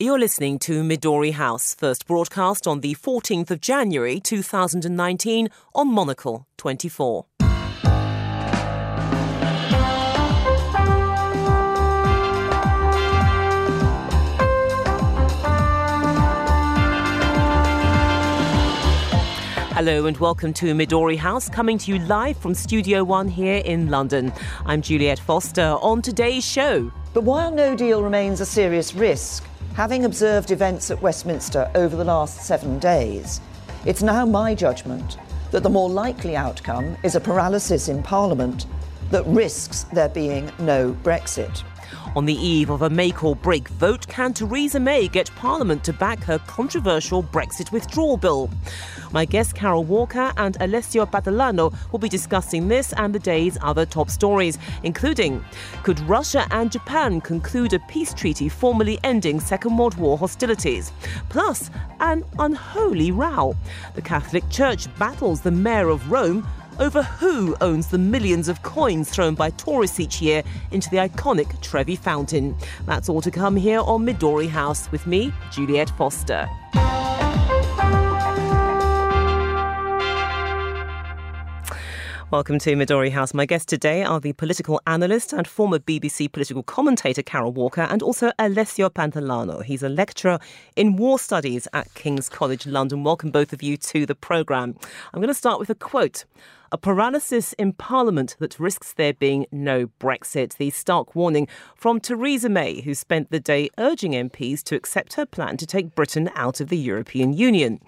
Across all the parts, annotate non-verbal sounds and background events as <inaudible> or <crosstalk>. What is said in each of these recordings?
You're listening to Midori House, first broadcast on the 14th of January 2019 on Monocle 24. Hello and welcome to Midori House, coming to you live from Studio One here in London. I'm Juliet Foster. On today's show, But while no deal remains a serious risk, having observed events at Westminster over the last seven days, it's now my judgment that the more likely outcome is a paralysis in Parliament that risks there being no Brexit. On the eve of a make or break vote, can Theresa May get Parliament to back her controversial Brexit withdrawal bill? My guests Carole Walker and Alessio Patalano will be discussing this and the day's other top stories, including Could Russia and Japan conclude a peace treaty formally ending Second World War hostilities? Plus, an unholy row. The Catholic Church battles the Mayor of Rome over who owns the millions of coins thrown by tourists each year into the iconic Trevi Fountain. That's all to come here on Midori House with me, Juliet Foster. Welcome to Midori House. My guests today are the political analyst and former BBC political commentator Carole Walker and also Alessio Patalano. He's a lecturer in war studies at King's College London. Welcome both of you to the programme. I'm going to start with a quote. A paralysis in Parliament that risks there being no Brexit. The stark warning from Theresa May, who spent the day urging MPs to accept her plan to take Britain out of the European Union.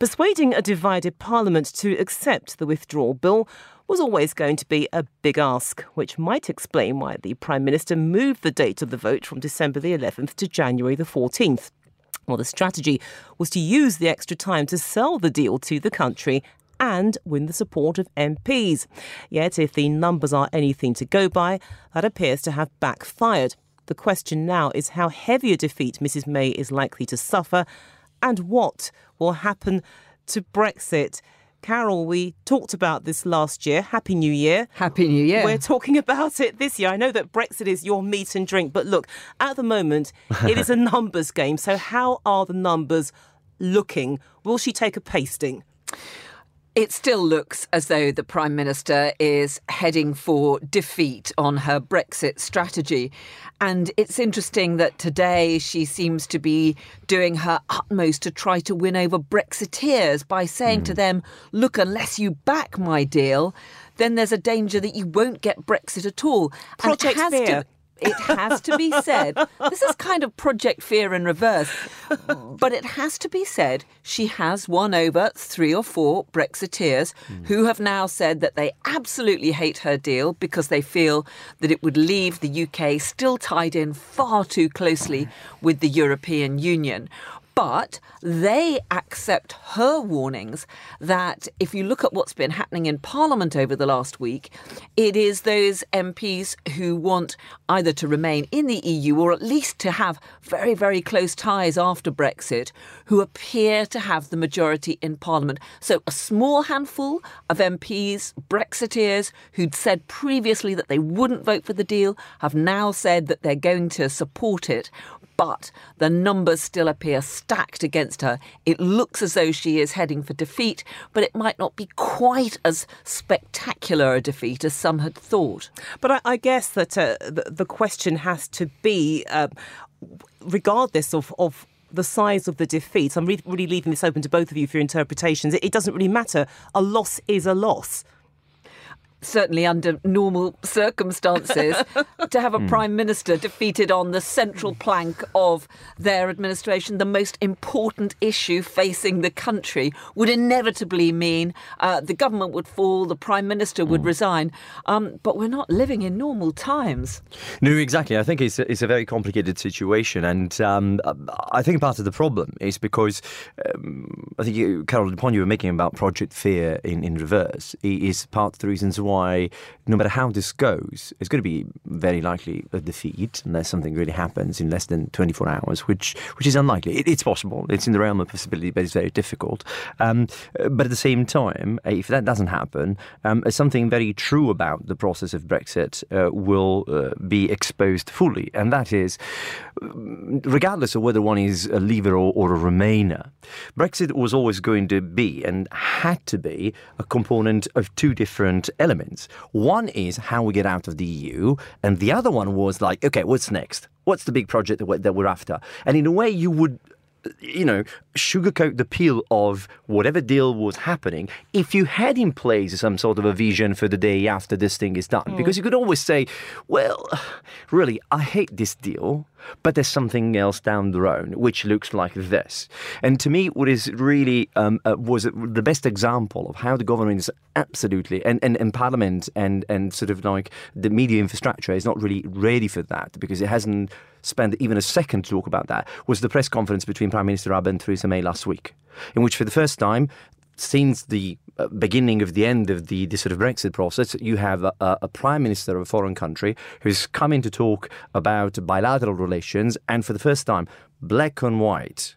Persuading a divided Parliament to accept the withdrawal bill was always going to be a big ask, which might explain why the Prime Minister moved the date of the vote from December the 11th to January the 14th. Well, the strategy was to use the extra time to sell the deal to the country and win the support of MPs. Yet, if the numbers are anything to go by, that appears to have backfired. The question now is how heavy a defeat Mrs May is likely to suffer and what will happen to Brexit. Carole, we talked about this last year. Happy New Year. Happy New Year. We're talking about it this year. I know that Brexit is your meat and drink, but look, at the moment, <laughs> it is a numbers game. So, how are the numbers looking? Will she take a pasting? It still looks as though the Prime Minister is heading for defeat on her Brexit strategy. And it's interesting that today she seems to be doing her utmost to try to win over Brexiteers by saying Hmm. to them, look, unless you back my deal, then there's a danger that you won't get Brexit at all. And it Project has Fear. To, it has to be said, <laughs> this is kind of Project Fear in reverse, <laughs> but it has to be said she has won over three or four Brexiteers hmm. who have now said that they absolutely hate her deal because they feel that it would leave the UK still tied in far too closely hmm. with the European Union. But they accept her warnings that if you look at what's been happening in Parliament over the last week, it is those MPs who want either to remain in the EU or at least to have very, very close ties after Brexit who appear to have the majority in Parliament. So a small handful of MPs, Brexiteers, who'd said previously that they wouldn't vote for the deal, have now said that they're going to support it but the numbers still appear stacked against her. It looks as though she is heading for defeat, but it might not be quite as spectacular a defeat as some had thought. But I, I guess that uh, the, the question has to be, uh, regardless of, of the size of the defeat, I'm re- really leaving this open to both of you for your interpretations. It, it doesn't really matter. A loss is a loss. Certainly, under normal circumstances, <laughs> to have a prime minister defeated on the central plank of their administration, the most important issue facing the country, would inevitably mean uh, the government would fall, the prime minister would resign. Um, but we're not living in normal times. No, exactly. I think it's a, it's a very complicated situation, and um, I think part of the problem is because um, I think you, Carole, the point you were making about Project Fear in, in reverse is part of the reasons why why, no matter how this goes, it's going to be very likely a defeat unless something really happens in less than 24 hours, which which is unlikely. It, it's possible. It's in the realm of possibility, but it's very difficult. Um, but at the same time, if that doesn't happen, um, something very true about the process of Brexit uh, will uh, be exposed fully, and that is, regardless of whether one is a leaver or, or a remainer, Brexit was always going to be and had to be a component of two different elements. One is how we get out of the EU, and the other one was like, okay, what's next? What's the big project that we're, after? And in a way, you would you know, sugarcoat the peel of whatever deal was happening if you had in place some sort of a vision for the day after this thing is done. Mm. Because you could always say, well, really, I hate this deal, but there's something else down the road which looks like this. And to me, what is really um, uh, was the best example of how the government is absolutely, and, and, and Parliament and, and sort of like the media infrastructure is not really ready for that because it hasn't spend even a second to talk about that was the press conference between Prime Minister Abe and Theresa May last week, in which for the first time since the uh, beginning of the end of the, the sort of Brexit process, you have a, a, prime minister of a foreign country who's coming to talk about bilateral relations, and for the first time, black and white,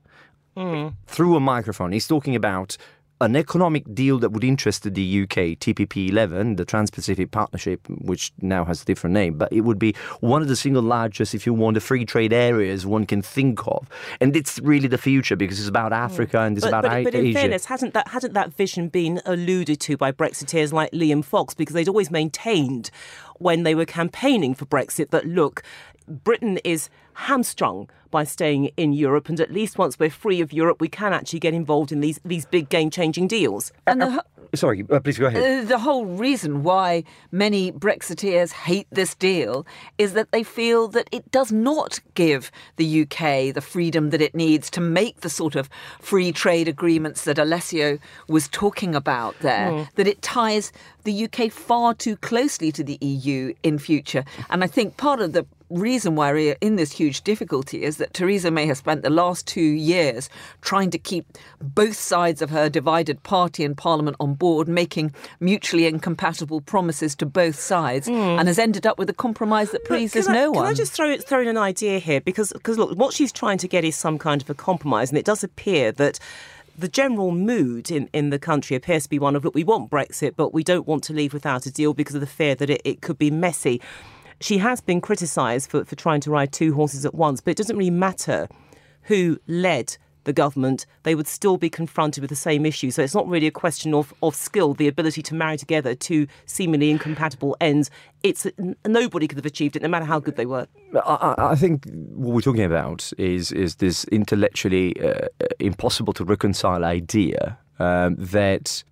mm. through a microphone, he's talking about an economic deal that would interest the UK, TPP 11, the Trans Pacific Partnership, which now has a different name, but it would be one of the single largest, if you want, the free trade areas one can think of. And it's really the future because it's about hmm. Africa and it's but, about but, Asia. But in fairness, hasn't that, hasn't that vision been alluded to by Brexiteers like Liam Fox? Because they'd always maintained when they were campaigning for Brexit that, look, Britain is hamstrung by staying in Europe, and at least once we're free of Europe, we can actually get involved in these these big game changing deals. And the, Sorry, uh, please go ahead. Uh, the whole reason why many Brexiteers hate this deal is that they feel that it does not give the UK the freedom that it needs to make the sort of free trade agreements that Alessio was talking about there, mm. that it ties the UK far too closely to the EU in future. And I think part of the reason why we're in this huge difficulty is that Theresa May has spent the last two years trying to keep both sides of her divided party and Parliament on board, making mutually incompatible promises to both sides, mm. and has ended up with a compromise that pleases no one. Can I just throw, throw in an idea here? Because, because look, what she's trying to get is some kind of a compromise, and it does appear that the general mood in, in the country appears to be one of look, we want Brexit, but we don't want to leave without a deal because of the fear that it, it could be messy. She has been criticised for, for trying to ride two horses at once, but it doesn't really matter who led the government, they would still be confronted with the same issue. So it's not really a question of, of skill, the ability to marry together two seemingly incompatible ends. It's nobody could have achieved it, no matter how good they were. I, I think what we're talking about is is this intellectually uh, impossible to reconcile idea um, that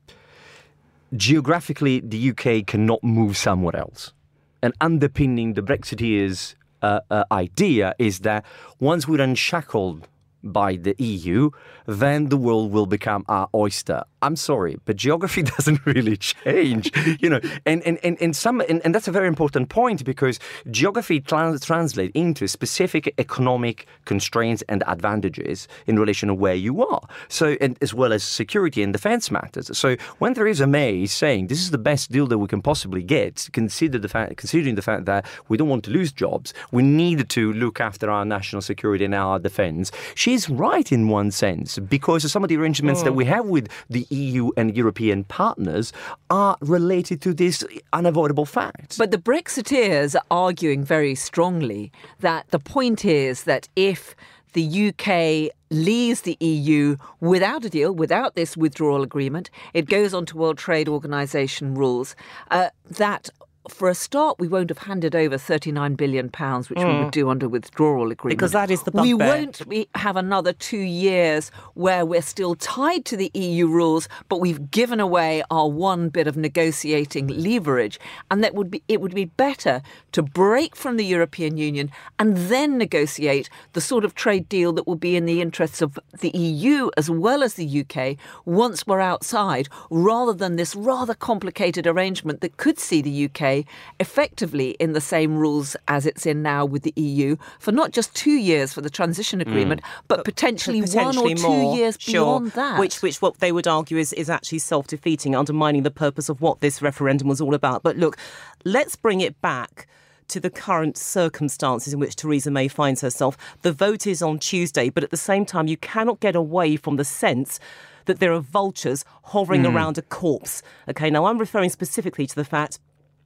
geographically the UK cannot move somewhere else and underpinning the Brexiteers' uh, uh, idea is that once we're unshackled by the EU, then the world will become our oyster. I'm sorry, but geography <laughs> doesn't really change, you know. And and, and, and some and, and that's a very important point because geography trans- translates into specific economic constraints and advantages in relation to where you are. So and as well as security and defense matters. So when Theresa May is saying this is the best deal that we can possibly get, consider the fact considering the fact that we don't want to lose jobs, we need to look after our national security and our defense. She's right in one sense because some of the arrangements that mm. we have with the EU and European partners are related to this unavoidable fact. But the Brexiteers are arguing very strongly that the point is that if the UK leaves the EU without a deal, without this withdrawal agreement, it goes on to World Trade Organization rules, uh, that for a start, we won't have handed over £39 billion, which mm. we would mm. do under withdrawal agreement. Because that is the bugbear. We won't be, have another two years where we're still tied to the EU rules, but we've given away our one bit of negotiating leverage. And that would be it would be better to break from the European Union and then negotiate the sort of trade deal that will be in the interests of the EU as well as the UK once we're outside, rather than this rather complicated arrangement that could see the UK Effectively in the same rules as it's in now with the EU for not just two years for the transition agreement, mm. but, but, potentially, potentially, one or more, two years sure. beyond that. Which, which what they would argue is, is actually self defeating, undermining the purpose of what this referendum was all about. But look, let's bring it back to the current circumstances in which Theresa May finds herself. The vote is on Tuesday, but at the same time, you cannot get away from the sense that there are vultures hovering mm. around a corpse. Okay, now I'm referring specifically to the fact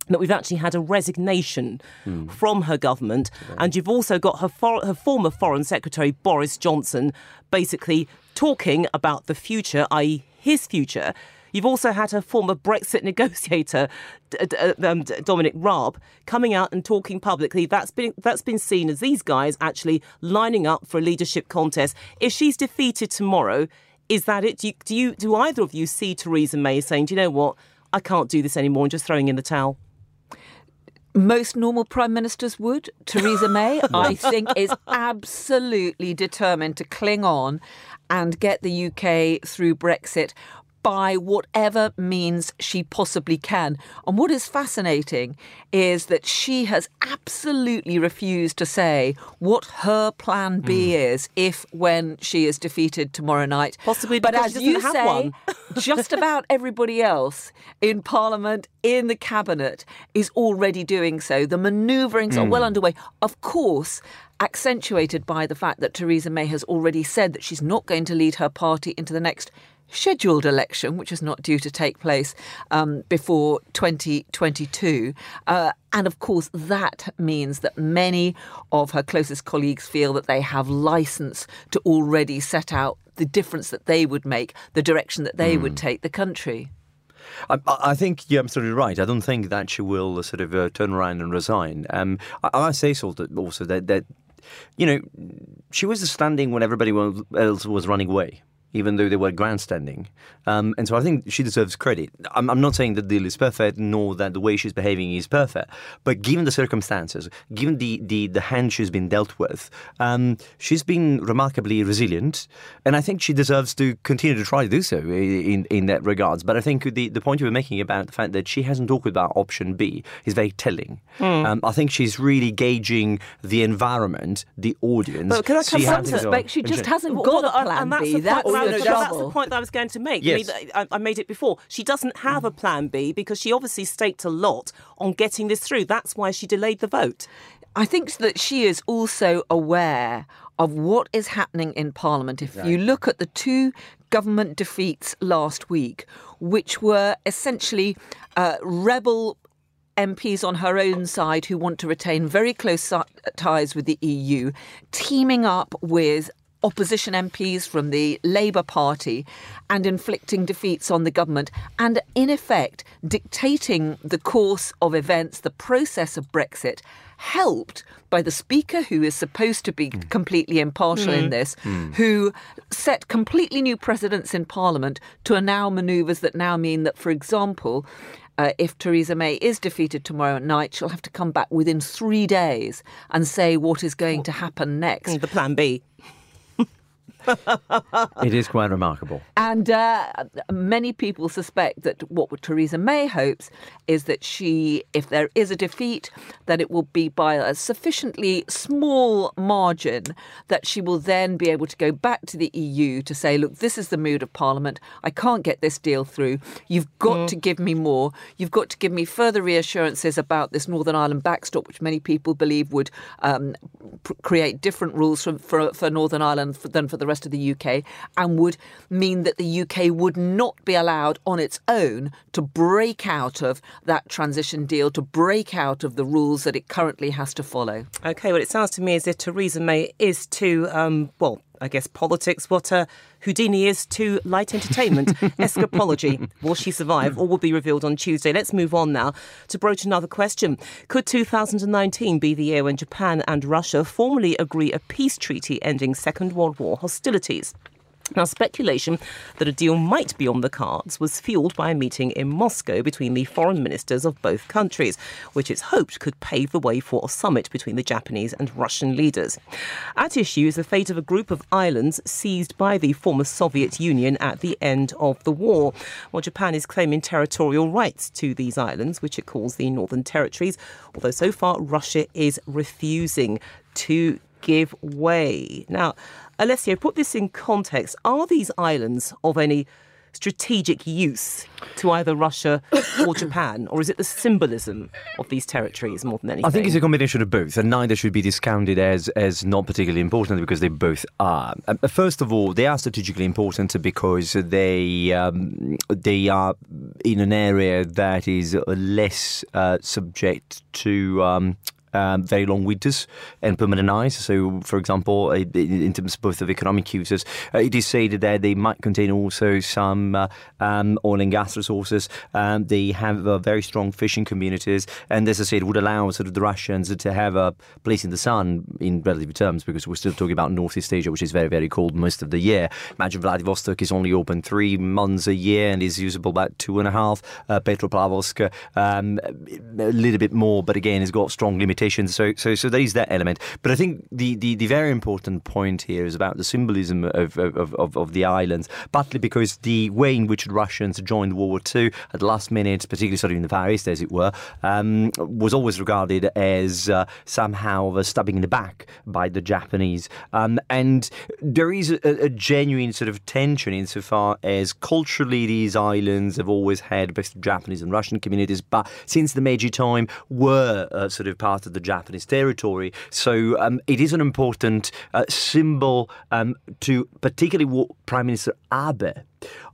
that we've actually had a resignation mm. from her government, and you've also got her, for- her former Foreign Secretary Boris Johnson basically talking about the future, i.e., his future. You've also had her former Brexit <laughs> negotiator, um, Dominic Raab, coming out and talking publicly. That's been that's been seen as these guys actually lining up for a leadership contest. If she's defeated tomorrow, is that it? Do you, do, you, do either of you see Theresa May saying, "Do you know what? I can't do this anymore," and just throwing in the towel? Most normal prime ministers would. Theresa May, <laughs> I think, is absolutely determined to cling on and get the UK through Brexit by whatever means she possibly can. And what is fascinating is that she has absolutely refused to say what her plan B mm. is if when she is defeated tomorrow night. Possibly but as you say, <laughs> <laughs> just about everybody else in Parliament, in the cabinet, is already doing so. The manoeuvrings mm. are well hmm. underway. Of course, accentuated by the fact that Theresa May has already said that she's not going to lead her party into the next scheduled election, which is not due to take place um, before 2022. Uh, and of course, that means that many of her closest colleagues feel that they have license to already set out the difference that they would make, the direction that they mm. would hmm. take the country. I, I, think you're absolutely right. I don't think that she will sort of uh, turn around and resign. Um, I, I say also that, that, you know, she was standing when everybody else was running away even though they were grandstanding. Um, and so I think she deserves credit. I'm, I'm, not saying that the deal is perfect, nor that the way she's behaving is perfect, but given the circumstances, given the, the, the hand she's been dealt with, um, she's been remarkably resilient, and I think she deserves to continue to try to do so in, in that regards. But I think the, the point you were making about the fact that she hasn't talked about option B is very telling. Mm. Um, I think she's really gauging the environment, the audience. But can I come some suspect she just hasn't got a plan B. That's that's, that's the point that I was going to make. Yes. I, I made it before. She doesn't have a plan B because she obviously staked a lot on getting this through. That's why she delayed the vote. I think that she is also aware of what is happening in Parliament. If you look at the two government defeats last week, which were essentially uh, rebel MPs on her own side who want to retain very close ties with the EU, teaming up with opposition MPs from the Labour Party and inflicting defeats on the government, and in effect dictating the course of events, the process of Brexit, helped by the Speaker, who is supposed to be mm. completely impartial mm. in this, mm. who set completely new precedents in Parliament to now manoeuvres that now mean that, for example, uh, if Theresa May is defeated tomorrow night, she'll have to come back within three days and say what is going to happen next. The plan B. <laughs> it is quite remarkable. And uh, many people suspect that what Theresa May hopes is that she, if there is a defeat, that it will be by a sufficiently small margin that she will then be able to go back to the EU to say, look, this is the mood of Parliament. I can't get this deal through. You've got mm. to give me more. You've got to give me further reassurances about this Northern Ireland backstop, which many people believe would um, pr- create different rules for, for, for Northern Ireland than for the rest of the UK and would mean that the UK would not be allowed on its own to break out of that transition deal, to break out of the rules that it currently has to follow. Okay, well, it sounds to me as if Theresa May is too, um, well, I guess politics, what uh, Houdini is to light entertainment. <laughs> Escapology. Will she survive? All will be revealed on Tuesday. Let's move on now to broach another question. Could 2019 be the year when Japan and Russia formally agree a peace treaty ending Second World War hostilities? Now, speculation that a deal might be on the cards was fueled by a meeting in Moscow between the foreign ministers of both countries, which it's hoped could pave the way for a summit between the Japanese and Russian leaders. At issue is the fate of a group of islands seized by the former Soviet Union at the end of the war. While Japan is claiming territorial rights to these islands, which it calls the Northern Territories, although so far Russia is refusing to give way. Now, Alessio, put this in context. Are these islands of any strategic use to either Russia or <coughs> Japan, or is it the symbolism of these territories more than anything? I think it's a combination of both, and neither should be discounted as as not particularly important because they both are. Uh, first of all, they are strategically important because they um, they are in an area that is less uh, subject to. Um, um, very long winters and permanent ice. So, for example, in terms of both of economic uses, uh, it is said that they might contain also some uh, um, oil and gas resources. Um, they have uh, very strong fishing communities, and as I said, would allow sort of the Russians to have a place in the sun in relative terms, because we're still talking about Northeast Asia, which is very, very cold most of the year. Imagine Vladivostok is only open three months a year and is usable about two and a half. Uh, Petropavlovsk, um, a little bit more, but again, it's got strong limitations limitations. So, so, so there is that element. But I think the, the, the very important point here is about the symbolism of, of, of, of the islands, partly because the way in which Russians joined World War II at the last minute, particularly sort of in the Far East, as it were, um, was always regarded as uh, somehow a stabbing in the back by the Japanese. Um, and there is a, a genuine sort of tension insofar as culturally these islands have always had both Japanese and Russian communities, but since the Meiji time were uh, sort of part of the Japanese territory. So um, it is an important uh, symbol um, to particularly what Prime Minister Abe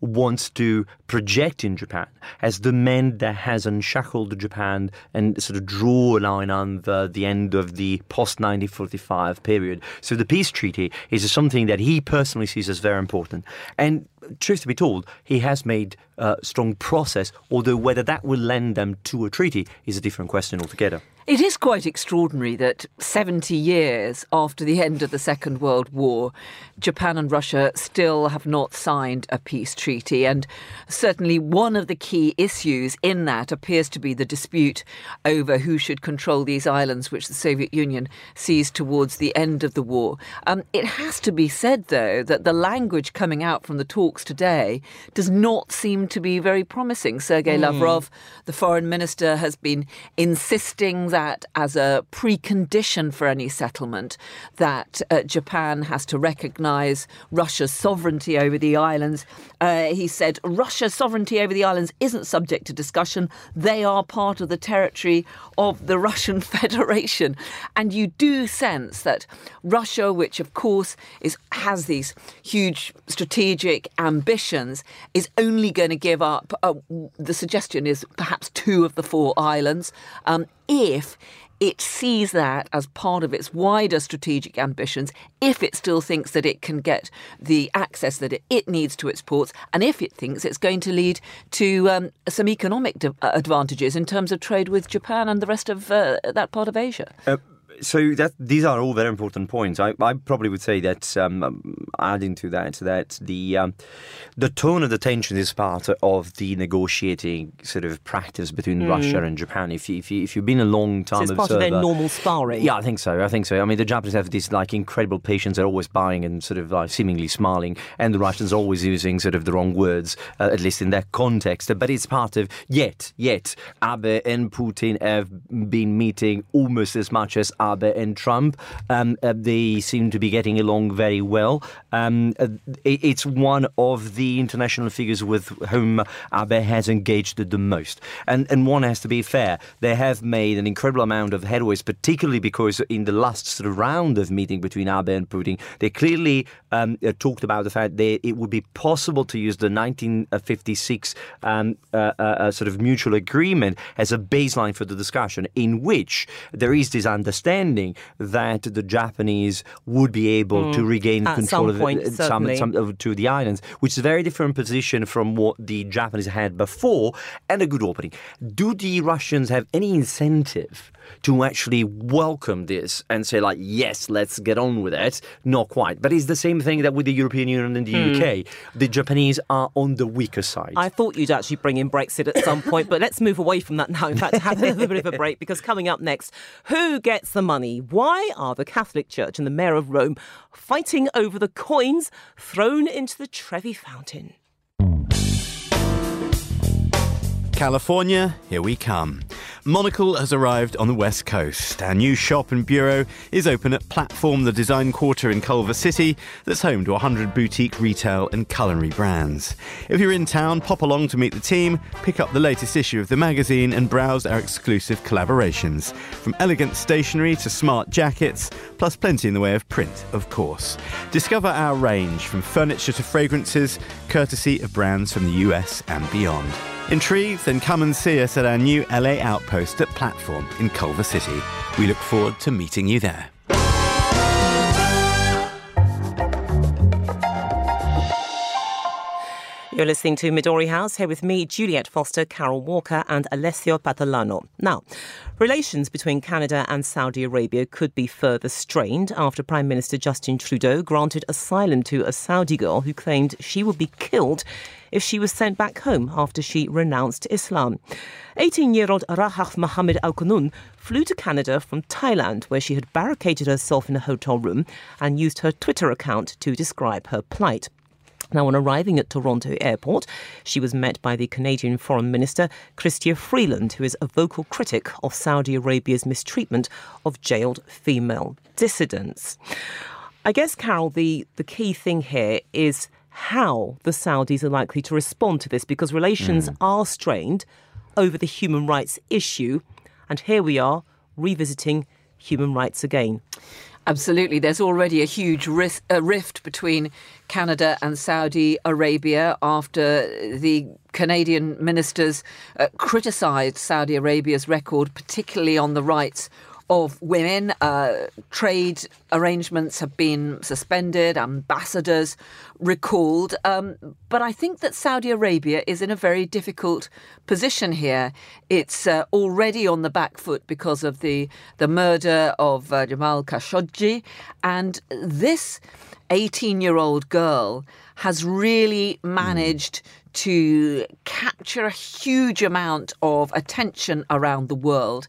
wants to project in Japan as the man that has unshackled Japan and sort of draw a line on the, the end of the post 1945 period. So the peace treaty is something that he personally sees as very important. And truth to be told, he has made a strong process, although whether that will lend them to a treaty is a different question altogether. It is quite extraordinary that 70 years after the end of the Second World War, Japan and Russia still have not signed a peace treaty. And certainly one of the key issues in that appears to be the dispute over who should control these islands, which the Soviet Union seized towards the end of the war. Um, it has to be said, though, that the language coming out from the talks today does not seem to be very promising. Sergei mm. Lavrov, the foreign minister, has been insisting that as a precondition for any settlement, that uh, Japan has to recognize Russia's sovereignty over the islands. Uh, he said Russia's sovereignty over the islands isn't subject to discussion. They are part of the territory of the Russian <laughs> Federation. And you do sense that Russia, which of course is has these huge strategic ambitions, is only going to give up. Uh, the suggestion is perhaps two of the four islands. Um, if it sees that as part of its wider strategic ambitions if it still thinks that it can get the access that it, needs to its ports and if it thinks it's going to lead to um, some economic de- advantages in terms of trade with Japan and the rest of uh, that part of Asia. Uh, so that these are all very important points. I, I probably would say that um, adding to that, that the um, the tone of the tension is part of the negotiating sort of practice between mm. Russia and Japan. If you, if, you, if you've been a long time so it's part of their normal sparring. Yeah, I think so. I think so. I mean, the Japanese have this like incredible patience. They're always buying and sort of like seemingly smiling, and the Russians are always using sort of the wrong words, uh, at least in that context. But it's part of yet yet Abe and Putin have been meeting almost as much as Abe and Trump. Um, uh, they seem to be getting along very well. Um, uh, it's one of the international figures with whom Abe has engaged the most. And, and one has to be fair. They have made an incredible amount of headways, particularly because in the last sort of round of meeting between Abe and Putin, they clearly um, uh, talked about the fact that it would be possible to use the 1956 um, uh, uh, uh, sort of mutual agreement as a baseline for the discussion, in which there is this understanding understanding that the Japanese would be able to regain Mm. At control of point, uh, some, some of, to the islands, which is a very different position from what the Japanese had before, and a good opening. Do the Russians have any incentive? To actually welcome this and say, like, yes, let's get on with it. Not quite. But it's the same thing that with the European Union and the UK. The Japanese are on the weaker side. I thought you'd actually bring in Brexit at some point, but let's move away from that now. In fact, have a little bit of a break because coming up next, who gets the money? Why are the Catholic Church and the Mayor of Rome fighting over the coins thrown into the Trevi Fountain? California, here we come. Monocle has arrived on the west coast. Our new shop and bureau is open at Platform, the design quarter in Culver City, that's home to 100 boutique retail and culinary brands. If you're in town, pop along to meet the team, pick up the latest issue of the magazine, and browse our exclusive collaborations. From elegant stationery to smart jackets, plus plenty in the way of print, of course. Discover our range from furniture to fragrances, courtesy of brands from the US and beyond. Intrigued? Then come and see us at our new LA outpost at Platform in Culver City. We look forward to meeting you there. You're listening to Midori House here with me, Juliet Foster, Carole Walker, and Alessio Patalano. Now, relations between Canada and Saudi Arabia could be further strained after Prime Minister Justin Trudeau granted asylum to a Saudi girl who claimed she would be killed if she was sent back home after she renounced Islam. 18 year old Rahaf Mohammed Al Qunun flew to Canada from Thailand, where she had barricaded herself in a hotel room and used her Twitter account to describe her plight. Now, on arriving at Toronto Airport, she was met by the Canadian Foreign Minister, Chrystia Freeland, who is a vocal critic of Saudi Arabia's mistreatment of jailed female dissidents. I guess, Carole, the, the key thing here is how the Saudis are likely to respond to this because relations hmm. are strained over the human rights issue. And here we are revisiting human rights again. Absolutely. There's already a huge risk, uh, rift between Canada and Saudi Arabia after the Canadian ministers uh, criticised Saudi Arabia's record, particularly on the rights of women. Uh, trade arrangements have been suspended, ambassadors recalled. Um, but I think that Saudi Arabia is in a very difficult position here. It's uh, already on the back foot because of the, the murder of uh, Jamal Khashoggi. And this 18 year old girl has really managed to capture a huge amount of attention around the world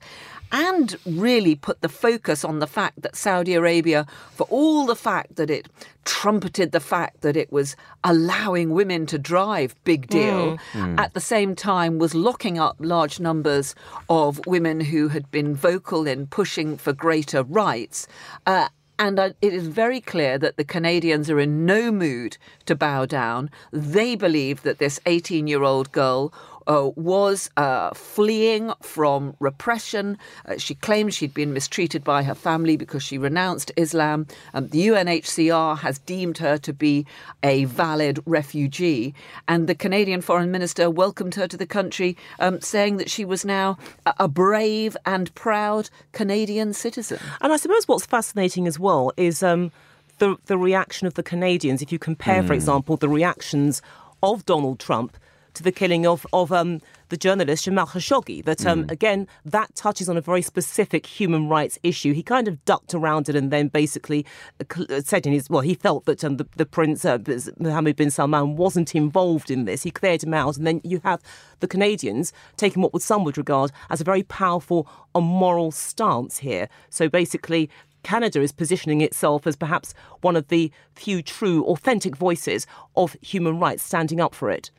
and really put the focus on the fact that Saudi Arabia, for all the fact that it trumpeted the fact that it was allowing women to drive, big deal, at the same time was locking up large numbers of women who had been vocal in pushing for greater rights. Uh, and uh, it is very clear that the Canadians are in no mood to bow down. They believe that this 18 year old girl uh, was uh, fleeing from repression. Uh, she claimed she'd been mistreated by her family because she renounced Islam. Um, the UNHCR has deemed her to be a valid refugee. And the Canadian Foreign Minister welcomed her to the country, um, saying that she was now a, a brave and proud Canadian citizen. And I suppose what's fascinating as well is um, the the reaction of the Canadians. If you compare, for example, the reactions of Donald Trump to the killing of of um, the journalist Jamal Khashoggi, that um, again that touches on a very specific human rights issue. He kind of ducked around it and then basically uh, uh, said in his well, he felt that um, the, the prince uh, Mohammed bin Salman wasn't involved in this. He cleared him out, and then you have the Canadians taking what would some would regard as a very powerful and moral stance here. So basically. Canada is positioning itself as perhaps one of the few true, authentic voices of human rights standing up for it.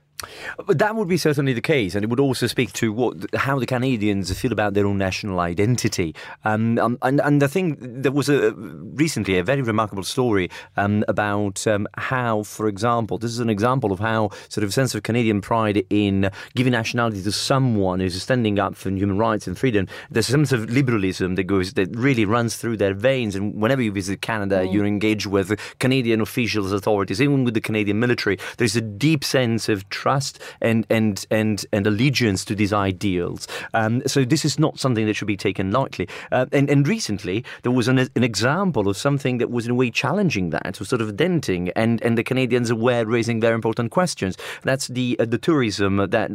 But that would be certainly the case, and it would also speak to what how the Canadians feel about their own national identity. Um, um, and and the thing there was a recently a very remarkable story um, about um, how, for example, this is an example of how sort of sense of Canadian pride in giving nationality to someone who's standing up for human rights and freedom. There's a sense of liberalism that goes that really runs through their veins, and whenever you visit Canada, you're engaged with Canadian officials, authorities, even with the Canadian military. There's a deep sense of trust trust and and and and allegiance to these ideals. Um, so this is not something that should be taken lightly. Uh, and and recently there was an, an example of something that was in a way challenging that, was sort of denting, and and the Canadians were raising very important questions. That's the uh, the tourism that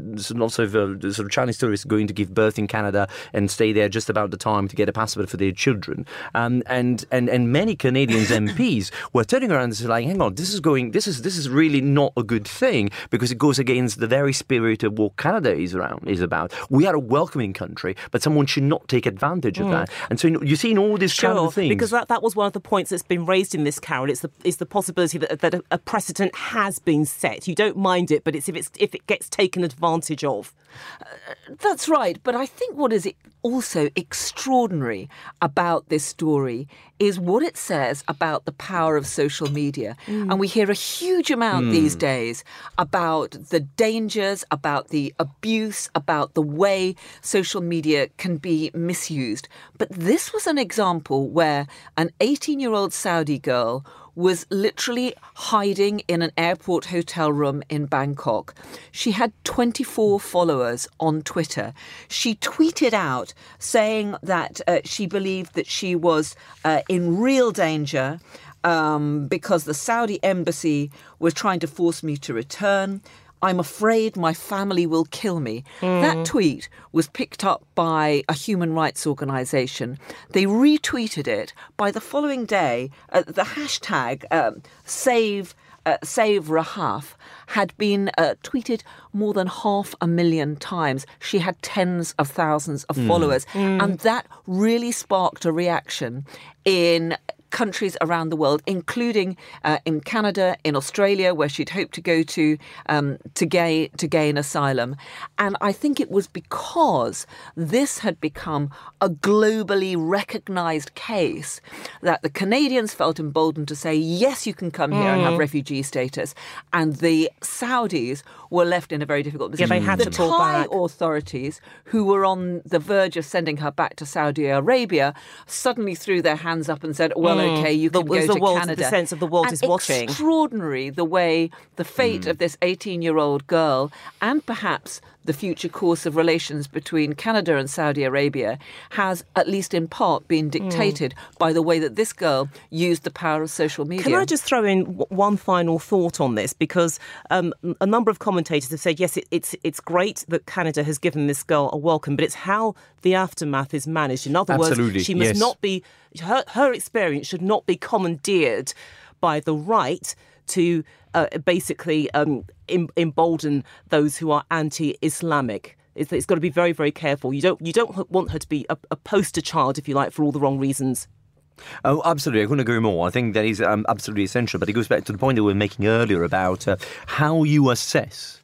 lots of uh, sort of Chinese tourists going to give birth in Canada and stay there just about the time to get a passport for their children. Um, and and and many Canadians <laughs> MPs were turning around and saying, hang on, this is going, this is this is really not a good thing because it goes against the very spirit of what Canada is around is about. We are a welcoming country, but someone should not take advantage of mm. that. And so you see in all these sure, kind of things because that, that was one of the points that's been raised in this, Carole. It's the it's the possibility that, that a, a precedent has been set. You don't mind it, but it's if it's if it gets taken advantage of. Uh, that's right, but I think what is also extraordinary about this story is what it says about the power of social media. Mm. And we hear a huge amount mm. these days about the dangers, about the abuse, about the way social media can be misused. But this was an example where an 18 year old Saudi girl was literally hiding in an airport hotel room in Bangkok. She had 24 followers on Twitter. She tweeted out saying that uh, she believed that she was uh, in real danger. Um, because the Saudi embassy was trying to force me to return. I'm afraid my family will kill me. Mm. That tweet was picked up by a human rights organization. They retweeted it. By the following day, uh, the hashtag um, save. Uh, Save Rahaf had been uh, tweeted more than half a million times. She had tens of thousands of mm. followers. Mm. And that really sparked a reaction in countries around the world, including uh, in Canada, in Australia, where she'd hoped to go to um, to gain to gain asylum. And I think it was because this had become a globally recognised case that the Canadians felt emboldened to say, yes, you can come here mm. and have mm. refugee status, and the Saudis were left in a very difficult position. Yeah, they had the to pull Thai back. authorities, who were on the verge of sending her back to Saudi Arabia, suddenly threw their hands up and said, well, mm. Okay, you can the, go the to world, Canada. The sense of the world and is watching. Extraordinary the way the fate mm. of this 18-year-old girl and perhaps the future course of relations between Canada and Saudi Arabia has, at least in part, been hmm. dictated mm. by the way that this girl used the power of social media. Can I just throw in one final thought on this? Because um, a number of commentators have said, yes, it, it's it's great that Canada has given this girl a welcome, but it's how the aftermath is managed. In other Absolutely. words, she must yes. not be her her experience should not be commandeered by the right to uh, basically um, em- embolden those who are anti-Islamic. It's, it's got to be very, very careful. You don't you don't want her to be a, a poster child, if you like, for all the wrong reasons. Oh, absolutely. I couldn't agree more. I think that is um, absolutely essential. But it goes back to the point that we were making earlier about uh, how you assess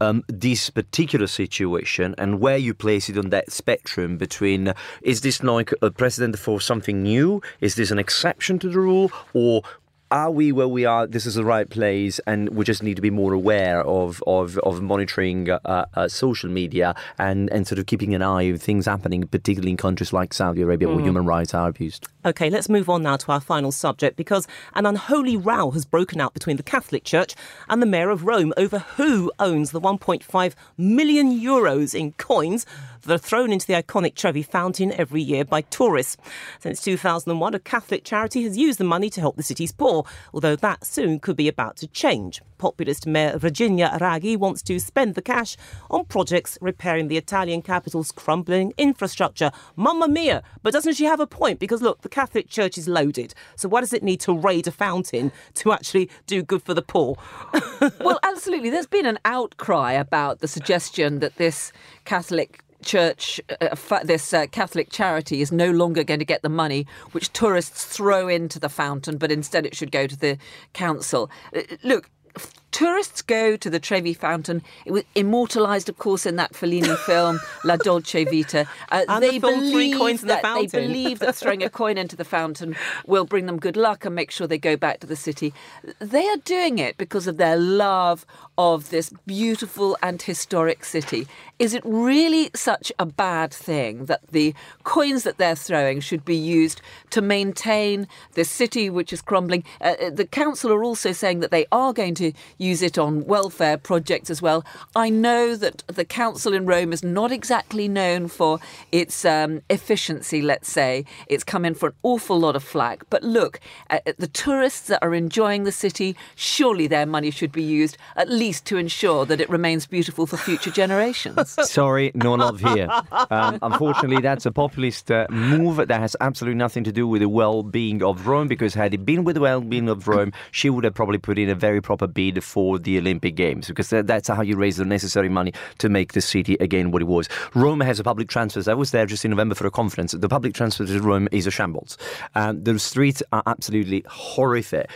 um, this particular situation and where you place it on that spectrum between uh, is this like a precedent for something new? Is this an exception to the rule? Or are we where we are? This is the right place, and we just need to be more aware of of, of monitoring uh, uh, social media and, and sort of keeping an eye on things happening, particularly in countries like Saudi Arabia mm. where human rights are abused. Okay, let's move on now to our final subject because an unholy row has broken out between the Catholic Church and the Mayor of Rome over who owns the 1.5 million euros in coins that are thrown into the iconic Trevi fountain every year by tourists. Since 2001, a Catholic charity has used the money to help the city's poor, although that soon could be about to change. Populist Mayor Virginia Raggi wants to spend the cash on projects repairing the Italian capital's crumbling infrastructure. Mamma mia! But doesn't she have a point? Because look, the Catholic Church is loaded. So why does it need to raid a fountain to actually do good for the poor? <laughs> well, absolutely. There's been an outcry about the suggestion that this Catholic church, uh, this uh, Catholic charity, is no longer going to get the money which tourists throw into the fountain, but instead it should go to the council. Uh, look, tourists go to the Trevi Fountain. It was immortalised, of course, in that Fellini <laughs> film La Dolce Vita. Uh, they the believe coins that the they believe that throwing a <laughs> coin into the fountain will bring them good luck and make sure they go back to the city. They are doing it because of their love of this beautiful and historic city. Is it really such a bad thing that the coins that they're throwing should be used to maintain this city which is crumbling? Uh, uh the council are also saying that they are going to use it on welfare projects as well. I know that the council in Rome is not exactly known for its um, efficiency, let's say. It's come in for an awful lot of flack. But look, uh, the tourists that are enjoying the city, surely their money should be used at least to ensure that it remains beautiful for future generations. <laughs> Sorry, no love here. Um, unfortunately, that's a populist uh, move that has absolutely nothing to do with the well-being of Rome. Because had it been with the well-being of Rome, she would have probably put in a very proper bid for the Olympic Games. Because that's how you raise the necessary money to make the city again what it was. Rome has a public transfers. I was there just in November for a conference. The public transfer to Rome is a shambles. Um, the streets are absolutely horrific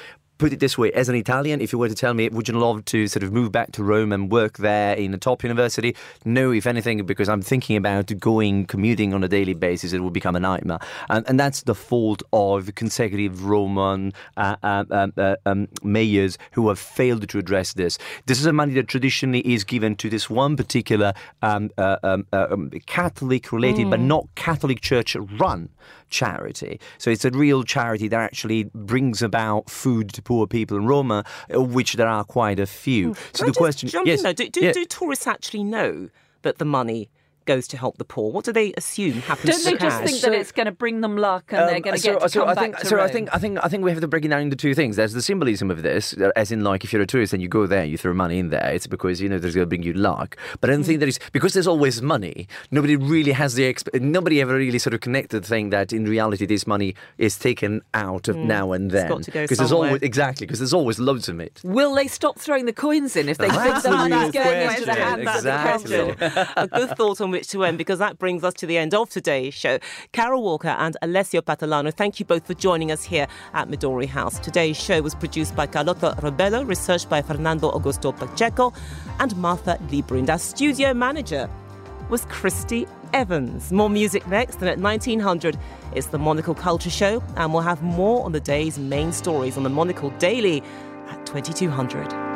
put it this way as an Italian, if you were to tell me, would you love to sort of move back to Rome and work there in a top university? No, if anything, because I'm thinking about going, commuting on a daily basis, it will become a nightmare. And, and that's the fault of consecutive Roman uh, uh, um, uh, um, mayors who have failed to address this. This is a money that traditionally is given to this one particular um, uh, um, uh, um, Catholic related, mm. but not Catholic church run charity. So it's a real charity that actually brings about food to poor people in Roma, which there are quite a few. Mm. So Can the question, yes, in, do, do, yeah. do tourists actually know that the money goes to help the poor? What do they assume happens? Don't they just think so, that it's going to bring them luck and um, they're going to so, get to so come I think, back to So Rome? I think I think I think we have to break it down into two things. There's the symbolism of this, as in like if you're a tourist and you go there, you throw money in there. It's because you know there's going to bring you luck. But I don't mm. think that is because there's always money. Nobody really has the exp- nobody ever really sort of connected the thing that in reality this money is taken out of mm. now and then because there's always exactly because there's always loads of it. Will they stop throwing the coins in if they think the money's going into the hands exactly. of the council? a good thought on which to end because that brings us to the end of today's show. Carole Walker and Alessio Patalano, thank you both for joining us here at Midori House. Today's show was produced by Carlotta Rebello, researched by Fernando Augusto Pacheco, and Martha Liebrind. Our studio manager was Christy Evans. More music next, and at 1900, it's the Monocle Culture Show, and we'll have more on the day's main stories on the Monocle Daily at 2200.